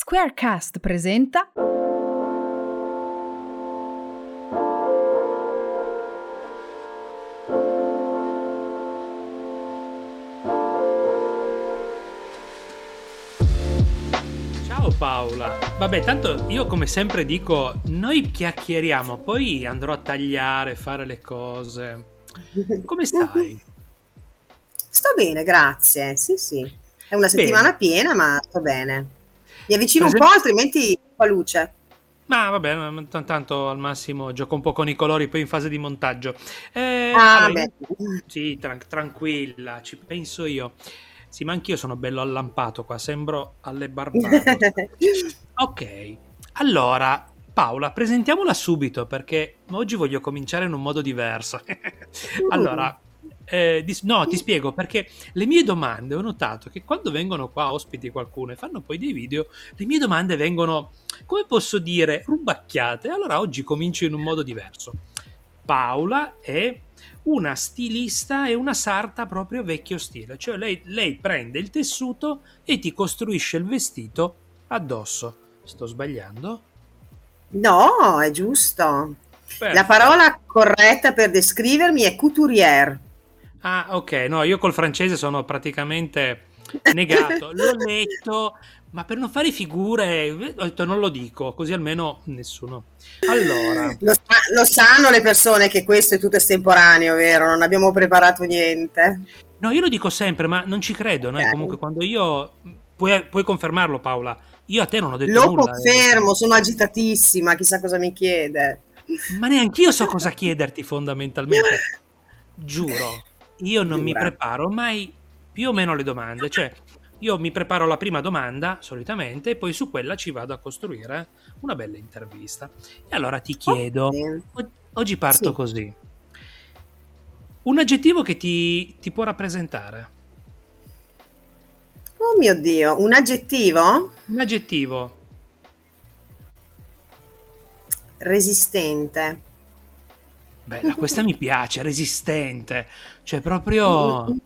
Squarecast presenta Ciao Paola. Vabbè, tanto io come sempre dico, noi chiacchieriamo, poi andrò a tagliare, fare le cose. Come stai? Sto bene, grazie. Sì, sì. È una settimana Bene. piena, ma sto bene. Mi avvicino un Per po', esempio- altrimenti fa luce. Ma vabbè, tanto al massimo gioco un po' con i colori poi in fase di montaggio. Eh, Ah, allora, io- sì, tran- tranquilla, ci penso io. Sì, ma anch'io sono bello allampato qua, sembro alle barbate. Ok, allora Paola, presentiamola subito perché oggi voglio cominciare in un modo diverso. allora, eh, dis- no, ti spiego perché le mie domande ho notato che quando vengono qua ospiti qualcuno e fanno poi dei video, le mie domande vengono, come posso dire, rubacchiate. Allora oggi comincio in un modo diverso. Paola è una stilista e una sarta proprio vecchio stile, cioè lei, lei prende il tessuto e ti costruisce il vestito addosso. Sto sbagliando? No, è giusto. La Perfetto. parola corretta per descrivermi è couturière. Ah, ok, no, io col francese sono praticamente negato. L'ho letto, ma per non fare figure, ho detto non lo dico, così almeno nessuno. Allora, Lo, sa- lo sanno le persone che questo è tutto estemporaneo, vero? Non abbiamo preparato niente. no, io lo dico sempre, ma non ci credo, no? Ok. Comunque quando io... Puoi, puoi confermarlo Paola, io a te non ho detto Lo nulla. eh. confermo, sono agitatissima, chissà cosa mi chiede. Ma neanche io so cosa chiederti fondamentalmente. Giuro, io non mi preparo mai più o meno le domande. Cioè, io mi preparo la prima domanda solitamente e poi su quella ci vado a costruire una bella intervista. E allora ti chiedo, Ok. o- oggi parto Sì. così. Un aggettivo che ti, ti può rappresentare. Oh mio Dio, un aggettivo? Un aggettivo. Resistente. Bella, questa mi piace, resistente. Cioè, proprio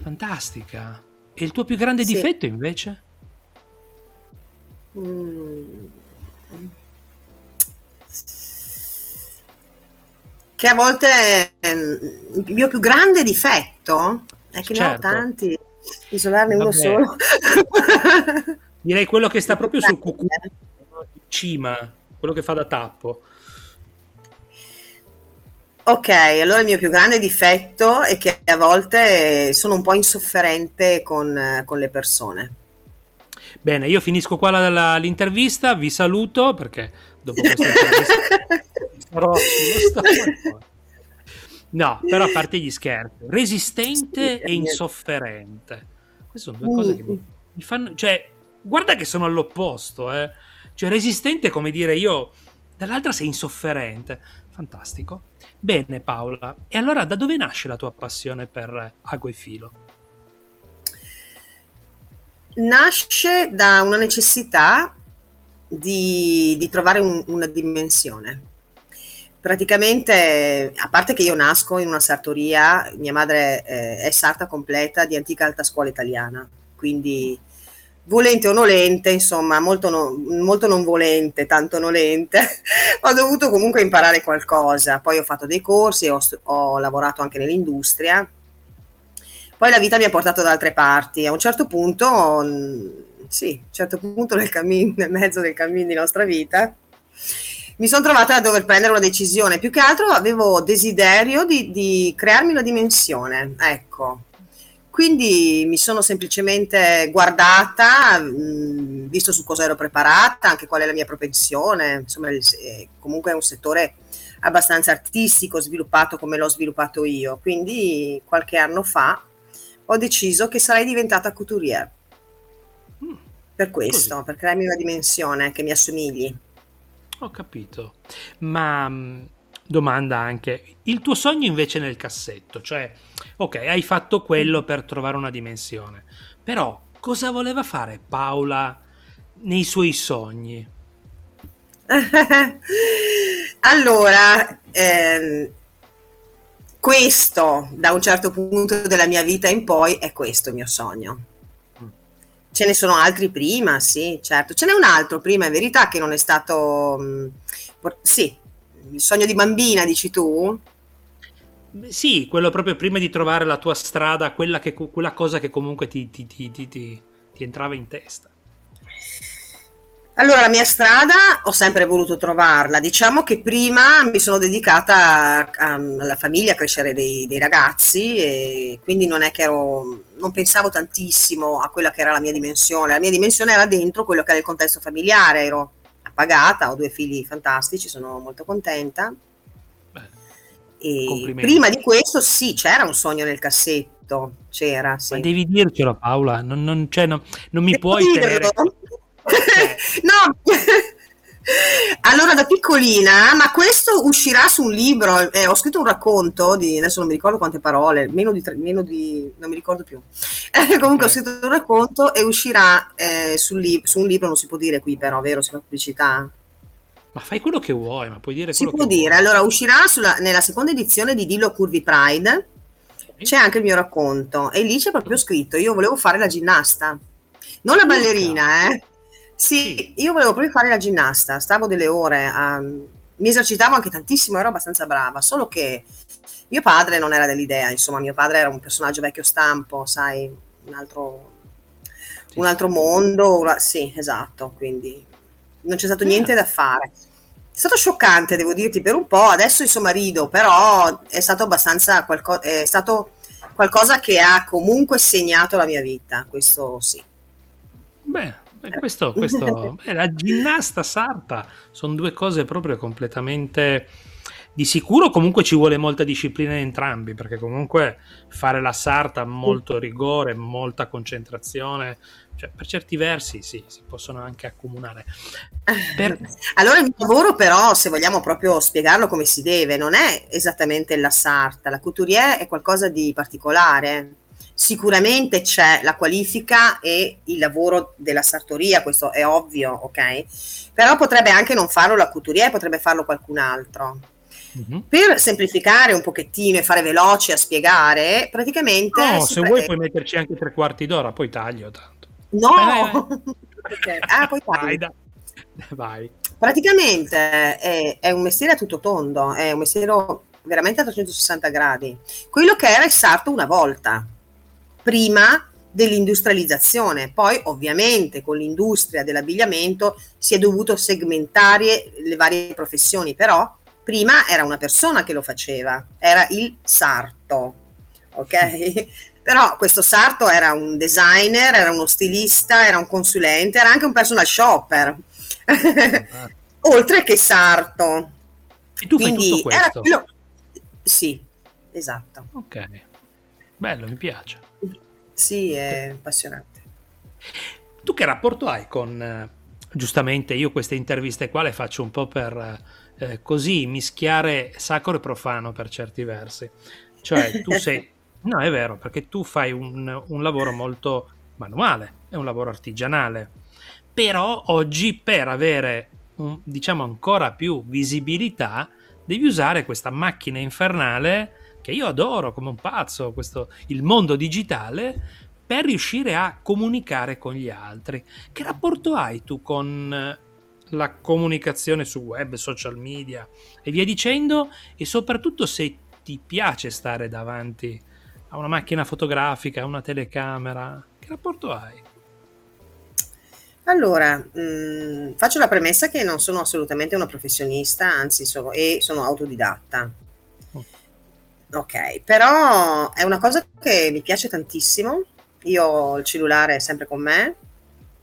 fantastica. E il tuo più grande Sì. difetto invece? Mm. Che a volte ehm, il mio più grande difetto è che ne ho Certo. tanti, isolarne uno Vabbè. solo. Direi quello che sta proprio sul cucù, in cima, quello che fa da tappo. Ok, allora il mio più grande difetto è che a volte sono un po' insofferente con, con le persone. Bene, io finisco qua la- la- l'intervista, vi saluto perché dopo questa intervista. No, però a parte gli scherzi, resistente Sì, e insofferente. Queste sono due cose che mi, mi fanno... Cioè, guarda che sono all'opposto, eh. Cioè, resistente è come dire io, dall'altra sei insofferente. Fantastico. Bene, Paola. E allora da dove nasce la tua passione per ago e filo? Nasce da una necessità di, di trovare un- una dimensione. Praticamente, a parte che io nasco in una sartoria, mia madre eh, è sarta completa di antica alta scuola italiana, quindi volente o nolente, insomma, molto, no- molto non volente, tanto nolente, ho dovuto comunque imparare qualcosa. Poi ho fatto dei corsi, ho, ho lavorato anche nell'industria. Poi la vita mi ha portato da altre parti. A un certo punto, mh, sì, a un certo punto nel, cammin- nel mezzo del cammino di nostra vita, mi sono trovata a dover prendere una decisione. Più che altro avevo desiderio di, di crearmi una dimensione, ecco. Quindi mi sono semplicemente guardata, mh, visto su cosa ero preparata, anche qual è la mia propensione, insomma, il- eh, comunque è un settore abbastanza artistico, sviluppato come l'ho sviluppato io. Quindi qualche anno fa ho deciso che sarei diventata couturière. Mm, Per questo, Così. per crearmi una dimensione che mi assomigli. Ho capito. Ma domanda anche, il tuo sogno invece nel cassetto, cioè, ok, hai fatto quello per trovare una dimensione, però cosa voleva fare Paola nei suoi sogni? allora, ehm, questo da un certo punto della mia vita in poi è questo il mio sogno. Ce ne sono altri prima, sì, certo. Ce n'è un altro prima, è verità, che non è stato... Mh, sì, il sogno di bambina, dici tu? Sì, quello proprio prima di trovare la tua strada, quella, che, quella cosa che comunque ti, ti, ti, ti entrava in testa. Allora, la mia strada ho sempre voluto trovarla. Diciamo che prima mi sono dedicata alla famiglia, a crescere dei, dei, ragazzi e quindi non è che ero, non pensavo tantissimo a quella che era la mia dimensione. La mia dimensione era dentro quello che era il contesto familiare. Ero appagata, ho due figli fantastici, sono molto contenta. E prima di questo sì, c'era un sogno nel cassetto, c'era. Sì. Ma devi dircelo Paola, non, non, cioè, no, non mi puoi tenere... no, allora da piccolina, ma questo uscirà su un libro, eh, ho scritto un racconto di, adesso non mi ricordo quante parole, meno di, meno di non mi ricordo più, eh, comunque okay. ho scritto un racconto e uscirà eh, sul li- su un libro, non si può dire qui però, vero, sulla pubblicità? Ma fai quello che vuoi, ma puoi dire si può dire, vuoi. allora uscirà sulla, nella seconda edizione di Dillo Curvi Pride, c'è anche il mio racconto e lì c'è proprio scritto, io volevo fare la ginnasta, non la ballerina, eh sì, io volevo proprio fare la ginnasta, stavo delle ore, a, mi esercitavo anche tantissimo, ero abbastanza brava, solo che mio padre non era dell'idea, insomma, mio padre era un personaggio vecchio stampo, sai, un altro, sì. un altro mondo, sì, esatto, quindi non c'è stato niente da fare. È stato scioccante, devo dirti, per un po', adesso insomma rido, però è stato abbastanza qualcosa, è stato qualcosa che ha comunque segnato la mia vita, questo sì. Beh, questo, questo beh, la ginnasta sarta sono due cose proprio completamente di sicuro comunque ci vuole molta disciplina in entrambi perché comunque fare la sarta molto rigore, molta concentrazione, cioè per certi versi sì, si possono anche accomunare. Per... Allora il lavoro però, se vogliamo proprio spiegarlo come si deve, non è esattamente la sarta, la couturier è qualcosa di particolare Sicuramente c'è la qualifica e il lavoro della sartoria, questo è ovvio, ok? Però potrebbe anche non farlo la couturier, potrebbe farlo qualcun altro. Mm-hmm. Per semplificare un pochettino e fare veloce a spiegare, praticamente... No, se pre- vuoi puoi metterci anche tre quarti d'ora, poi taglio tanto. No! Vai, vai, vai. okay. Ah, poi taglio. Vai, Praticamente è, è, un mestiere a tutto tondo, è un mestiere veramente a 360 gradi. Quello che era il sarto una volta, prima dell'industrializzazione. Poi ovviamente con l'industria dell'abbigliamento si è dovuto segmentare le varie professioni, però prima era una persona che lo faceva, era il sarto, ok? Però questo sarto era un designer, era uno stilista, era un consulente, era anche un personal shopper, oltre che sarto. E tu Quindi fai tutto questo? Era. Sì, esatto. Ok, bello, mi piace. Sì, è appassionante. Tu che rapporto hai con, eh, giustamente io queste interviste qua le faccio un po' per eh, così mischiare sacro e profano per certi versi. Cioè tu sei... no, è vero, perché tu fai un, un lavoro molto manuale, è un lavoro artigianale. Però oggi per avere, un, diciamo, ancora più visibilità, devi usare questa macchina infernale che io adoro come un pazzo, questo, il mondo digitale, per riuscire a comunicare con gli altri. Che rapporto hai tu con eh, la comunicazione su web, social media e via dicendo? E soprattutto se ti piace stare davanti a una macchina fotografica, a una telecamera, che rapporto hai? Allora, mh, mm, faccio la premessa che non sono assolutamente una professionista, anzi sono, e sono autodidatta. Ok, però è una cosa che mi piace tantissimo. Io ho il cellulare sempre con me,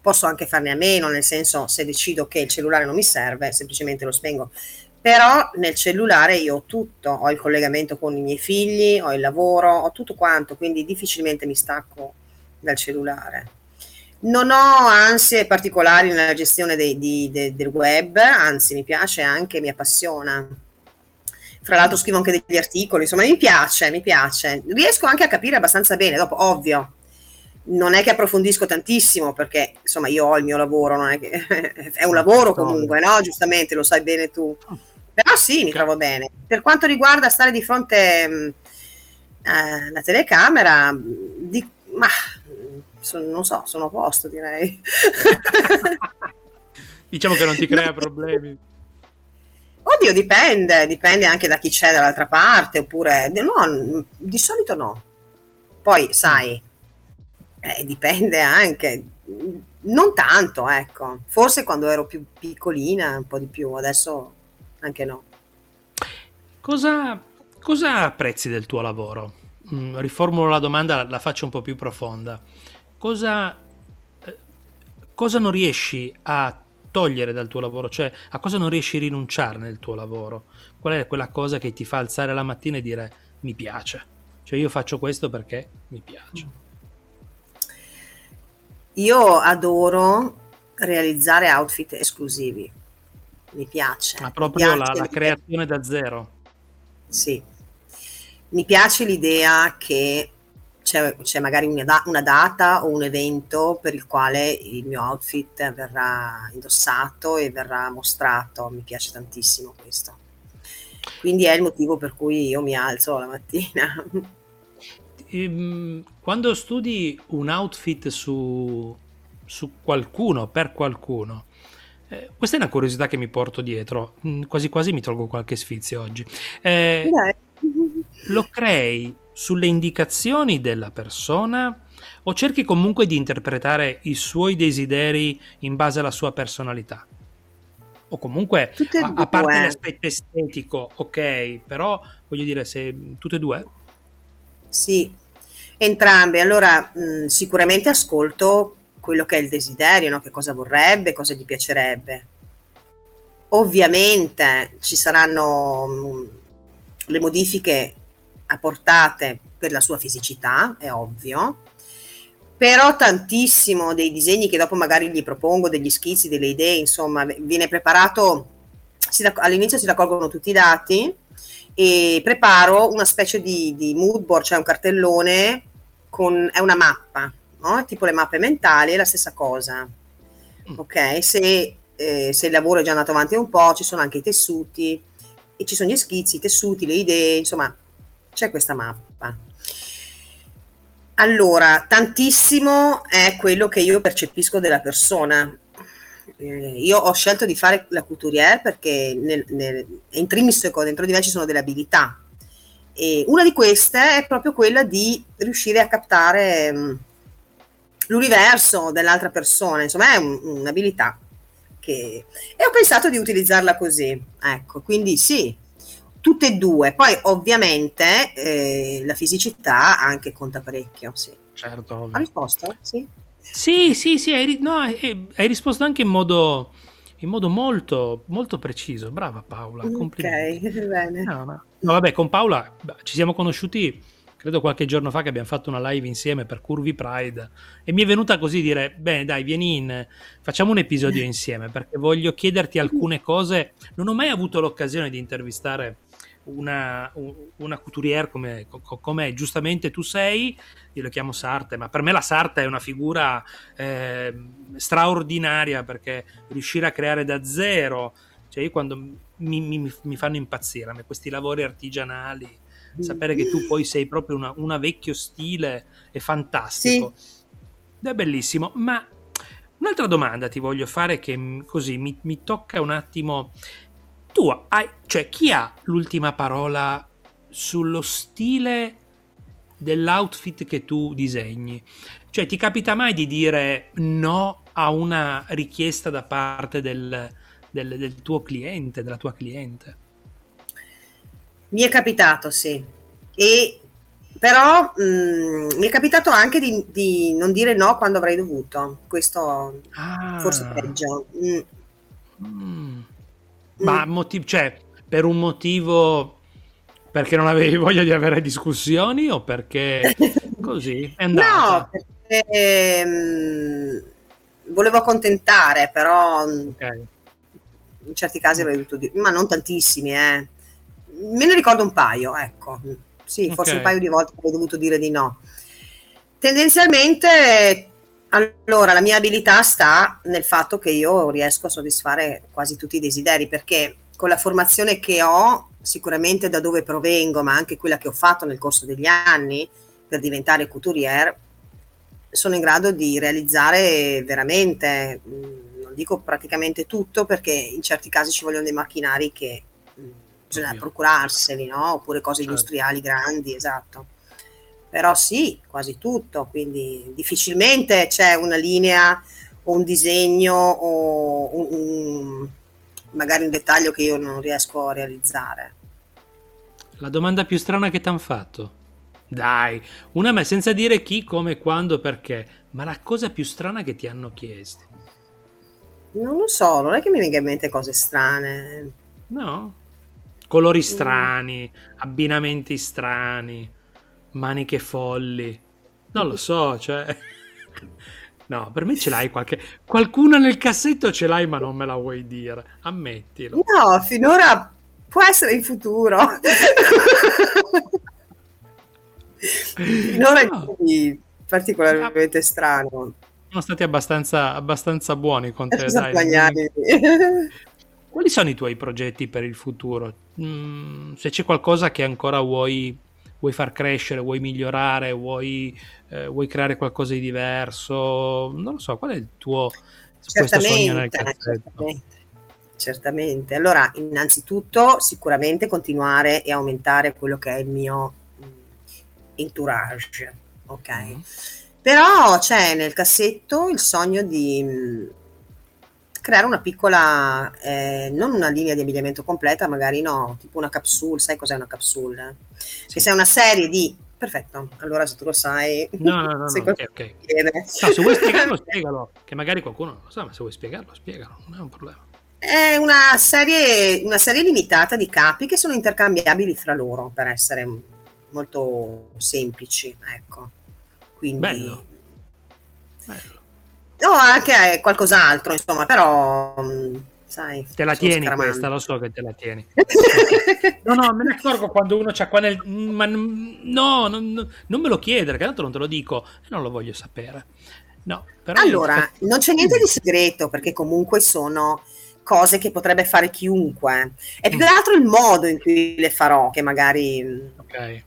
posso anche farne a meno, nel senso se decido che il cellulare non mi serve, semplicemente lo spengo. Però nel cellulare io ho tutto, ho il collegamento con i miei figli, ho il lavoro, ho tutto quanto, quindi difficilmente mi stacco dal cellulare. Non ho ansie particolari nella gestione dei, di, de, del web, anzi mi piace anche, mi appassiona fra l'altro scrivo anche degli articoli, insomma mi piace, mi piace. Riesco anche a capire abbastanza bene, dopo ovvio, non è che approfondisco tantissimo perché insomma io ho il mio lavoro, non è, che, è un lavoro comunque, no? Giustamente, lo sai bene tu. Però sì, mi trovo bene. Per quanto riguarda stare di fronte mh, mm, alla telecamera, di, ma son, non so, sono a posto direi. diciamo che non ti crea problemi. Oddio, dipende, dipende anche da chi c'è dall'altra parte, oppure no, di solito no. Poi, sai, eh, dipende anche, non tanto, ecco. Forse quando ero più piccolina, un po' di più, adesso anche no. Cosa, cosa apprezzi del tuo lavoro? Mm, riformulo la domanda, la faccio un po' più profonda. Cosa, eh, cosa non riesci a togliere dal tuo lavoro? Cioè, a cosa non riesci a rinunciare nel tuo lavoro? Qual è quella cosa che ti fa alzare la mattina e dire mi piace? Cioè, io faccio questo perché mi piace. Io adoro realizzare outfit esclusivi. Mi piace. Ma proprio piace la, la creazione da zero. Sì. Mi piace l'idea che c'è, c'è magari una, da- una, data o un evento per il quale il mio outfit verrà indossato e verrà mostrato. Mi piace tantissimo questo. Quindi è il motivo per cui io mi alzo la mattina. Ehm, quando studi un outfit su, su qualcuno, per qualcuno, eh, questa è una curiosità che mi porto dietro, mm, quasi quasi mi tolgo qualche sfizio oggi. Eh, lo crei sulle indicazioni della persona o cerchi comunque di interpretare i suoi desideri in base alla sua personalità? O comunque, a, a, parte l'aspetto estetico, ok, però voglio dire, se tutte e due? Sì, entrambe. Allora, mh, sicuramente ascolto quello che è il desiderio, no? che cosa vorrebbe, cosa gli piacerebbe. Ovviamente ci saranno mh, le modifiche apportate per la sua fisicità, è ovvio, però tantissimo dei disegni che dopo magari gli propongo, degli schizzi, delle idee, insomma, viene preparato, si, all'inizio si raccolgono tutti i dati e preparo una specie di, di mood board, cioè un cartellone con, è una mappa, no? tipo le mappe mentali, è la stessa cosa. Mm. Ok, se, eh, se il lavoro è già andato avanti un po', ci sono anche i tessuti, e ci sono gli schizzi, i tessuti, le idee, insomma, c'è questa mappa. Allora, tantissimo è quello che io percepisco della persona. Eh, io ho scelto di fare la couturière perché nel, nel, intrinseco dentro di me ci sono delle abilità e una di queste è proprio quella di riuscire a captare mh, mm, l'universo dell'altra persona, insomma è un, un'abilità che... e ho pensato di utilizzarla così, ecco, quindi sì, tutte e due. Poi ovviamente eh, la fisicità anche conta parecchio, sì. Certo. Ha risposto? Sì. Sì, sì, sì, hai, no, hai, hai risposto anche in modo, in modo molto, molto preciso. Brava Paola, complimenti. Ok, bene. No, no. no vabbè, con Paola ci siamo conosciuti credo qualche giorno fa che abbiamo fatto una live insieme per Curvy Pride e mi è venuta così dire, bene dai, vieni in, facciamo un episodio insieme perché voglio chiederti alcune cose. Non ho mai avuto l'occasione di intervistare una, una couturière come, come, giustamente tu sei, io lo chiamo Sarte, ma per me la Sarte è una figura eh, straordinaria perché riuscire a creare da zero, cioè io quando mi, mi, mi fanno impazzire a me questi lavori artigianali, sapere che tu poi sei proprio una, una vecchio stile è fantastico. Sì. È bellissimo, ma un'altra domanda ti voglio fare che così mi, mi tocca un attimo tu hai, cioè chi ha l'ultima parola sullo stile dell'outfit che tu disegni? Cioè ti capita mai di dire no a una richiesta da parte del, del, del tuo cliente, della tua cliente? Mi è capitato, sì. E però mh, mm, mi è capitato anche di, di, non dire no quando avrei dovuto. Questo ah. forse peggio. Mm. Mm. Ma mm. motiv- cioè, per un motivo perché non avevi voglia di avere discussioni o perché così è andata? No, perché ehm, volevo accontentare, però mm, okay. in certi casi avrei dovuto dire, ma non tantissimi, eh. Me ne ricordo un paio, ecco. Sì, forse okay. un paio di volte avrei dovuto dire di no. Tendenzialmente allora, la mia abilità sta nel fatto che io riesco a soddisfare quasi tutti i desideri, perché con la formazione che ho, sicuramente da dove provengo, ma anche quella che ho fatto nel corso degli anni per diventare couturière, sono in grado di realizzare veramente, mm, non dico praticamente tutto, perché in certi casi ci vogliono dei macchinari che mm, bisogna procurarseli, no? oppure cose certo. industriali grandi, esatto. Però sì, quasi tutto, quindi difficilmente c'è una linea o un disegno o un, un, magari un dettaglio che io non riesco a realizzare. La domanda più strana che ti hanno fatto? Dai, una me senza dire chi, come, quando, perché, ma la cosa più strana che ti hanno chiesto? Non lo so, non è che mi venga in mente cose strane. No? Colori mm. strani, mm. abbinamenti strani, maniche folli. Non lo so, cioè... No, per me ce l'hai qualche... Qualcuna nel cassetto ce l'hai, ma non me la vuoi dire. Ammettilo. No, finora può essere in futuro. finora no. è particolarmente strano. Sono stati abbastanza, abbastanza buoni con te, dai. Quali sono i tuoi progetti per il futuro? Mm, se c'è qualcosa che ancora vuoi vuoi far crescere, vuoi migliorare, vuoi, eh, vuoi creare qualcosa di diverso, non lo so, qual è il tuo certamente, certamente, certamente. Allora, innanzitutto, sicuramente continuare e aumentare quello che è il mio mm, entourage, ok? Mm. Però c'è nel cassetto il sogno di mm, creare una piccola, eh, non una linea di abbigliamento completa, magari no, tipo una capsule, sai cos'è una capsule? Sì. Che sia una serie di... Perfetto, allora se tu lo sai... No, no, no, no okay, okay. no se vuoi spiegarlo, spiegalo, che magari qualcuno non lo sa, ma se vuoi spiegarlo, spiegalo, non è un problema. È una serie, una serie limitata di capi che sono intercambiabili fra loro, per essere molto semplici, ecco. Quindi... Bello. Bello. No, anche qualcos'altro, insomma, però mm, sai. Te la tieni scramando. questa, lo so che te la tieni. no, no, me ne accorgo quando uno c'ha qua nel... Ma no, non, non me lo chiedere, che tanto non te lo dico e non lo voglio sapere. No, però allora, io... non c'è niente di segreto, perché comunque sono cose che potrebbe fare chiunque. È più che mm. altro il modo in cui le farò, che magari mm, okay.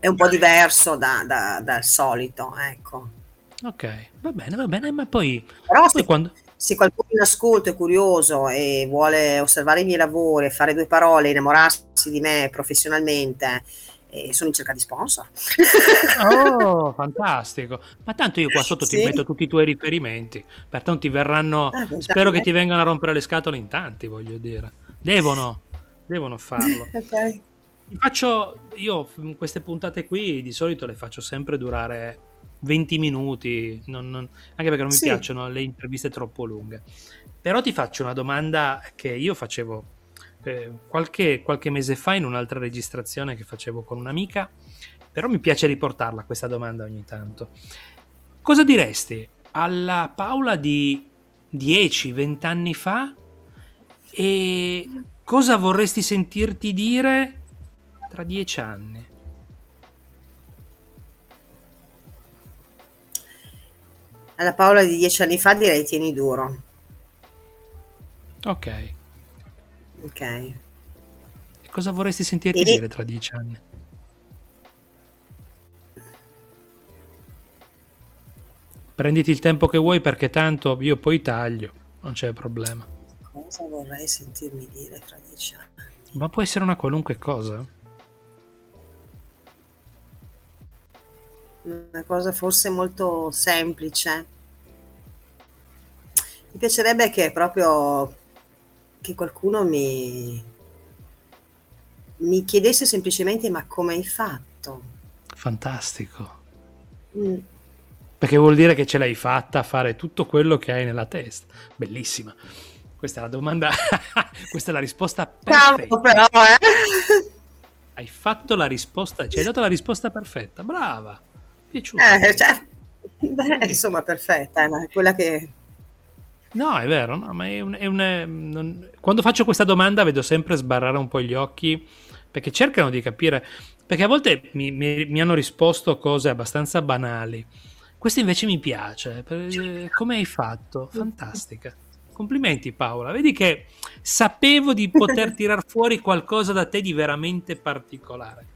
è un po' diverso da, da, dal solito, ecco. Ok, va bene, va bene, ma poi... Però poi se, quando... se qualcuno in ascolto è curioso e vuole osservare i miei lavori, fare due parole, innamorarsi di me professionionalmente, eh, sono in cerca di sponsor. Oh, fantastico! Ma tanto io qua sotto sì. ti metto tutti i tuoi riferimenti, pertanto ti verranno... Ah, spero che ti vengano a rompere le scatole in tanti, voglio dire. Devono, devono farlo. ok. Faccio, io queste puntate qui di solito le faccio sempre durare 20 minuti, non, non, anche perché non mi sì. piacciono le interviste troppo lunghe. Però ti faccio una domanda che io facevo eh, qualche, qualche, mese fa in un'altra registrazione che facevo con un'amica, però mi piace riportarla questa domanda ogni tanto. Cosa diresti alla Paola di 10-20 anni fa e cosa vorresti sentirti dire tra 10 anni? Alla Paola di dieci anni fa direi tieni duro. Ok. Ok. E cosa vorresti sentirti e... dire tra dieci anni? Prenditi il tempo che vuoi perché tanto io poi taglio, non c'è problema. Cosa vorrei sentirmi dire tra dieci anni? Ma può essere una qualunque cosa. Una cosa forse molto semplice. Mi piacerebbe che proprio che qualcuno mi, mi chiedesse semplicemente ma come hai fatto? Fantastico. Mm. Perché vuol dire che ce l'hai fatta a fare tutto quello che hai nella testa. Bellissima. Questa è la domanda, questa è la risposta perfetta. Cavolo però, eh? Hai fatto la risposta, ci hai dato la risposta perfetta. Brava piaciuta. Eh, cioè, beh, insomma, perfetta, è quella che... No, è vero, no, ma è un, è un, non... quando faccio questa domanda vedo sempre sbarrare un po' gli occhi perché cercano di capire, perché a volte mi, mi, mi hanno risposto cose abbastanza banali. Questa invece mi piace. Come hai fatto? Fantastica. Complimenti Paola. Vedi che sapevo di poter tirar fuori qualcosa da te di veramente particolare.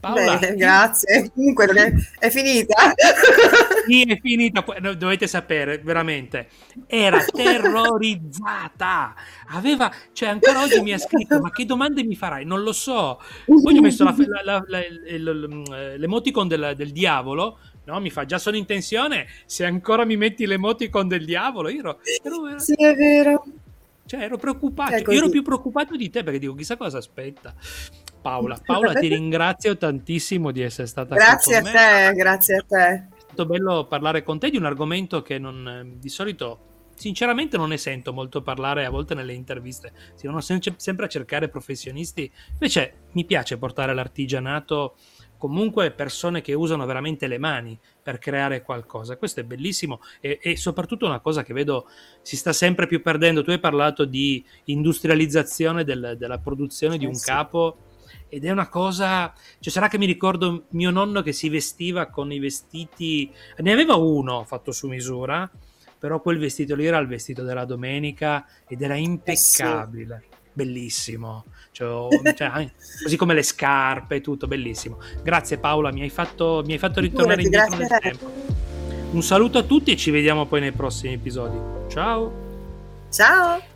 Paola, Bene, grazie. Comunque è, è finita. Sì, è finita. Dovete sapere, veramente. Era terrorizzata. Aveva, cioè, ancora oggi mi ha scritto: Ma che domande mi farai? Non lo so. Poi gli ho messo la, la, la, l'emoticon del, del diavolo. No, mi fa già sono in tensione. Se ancora mi metti l'emoticon del diavolo, io ero, ero, sì, è vero. Cioè, ero preoccupato. Io ero più preoccupato di te perché dico, chissà cosa aspetta. Paola, Paola ti ringrazio tantissimo di essere stata grazie qui. Grazie a te, grazie a te. È stato bello parlare con te di un argomento che non, di solito sinceramente non ne sento molto parlare a volte nelle interviste, si vanno sempre a cercare professionisti, invece mi piace portare l'artigianato comunque persone che usano veramente le mani per creare qualcosa. Questo è bellissimo e, e, soprattutto una cosa che vedo si sta sempre più perdendo. Tu hai parlato di industrializzazione del, della produzione di un eh sì. capo ed è una cosa, cioè sarà che mi ricordo mio nonno che si vestiva con i vestiti, ne aveva uno fatto su misura, però quel vestito lì era il vestito della domenica ed era impeccabile. Eh sì bellissimo. Cioè, cioè, così come le scarpe, tutto bellissimo. Grazie Paola, mi hai fatto, mi hai fatto ritornare indietro nel tempo. Un saluto a tutti e ci vediamo poi nei prossimi episodi. Ciao. Ciao.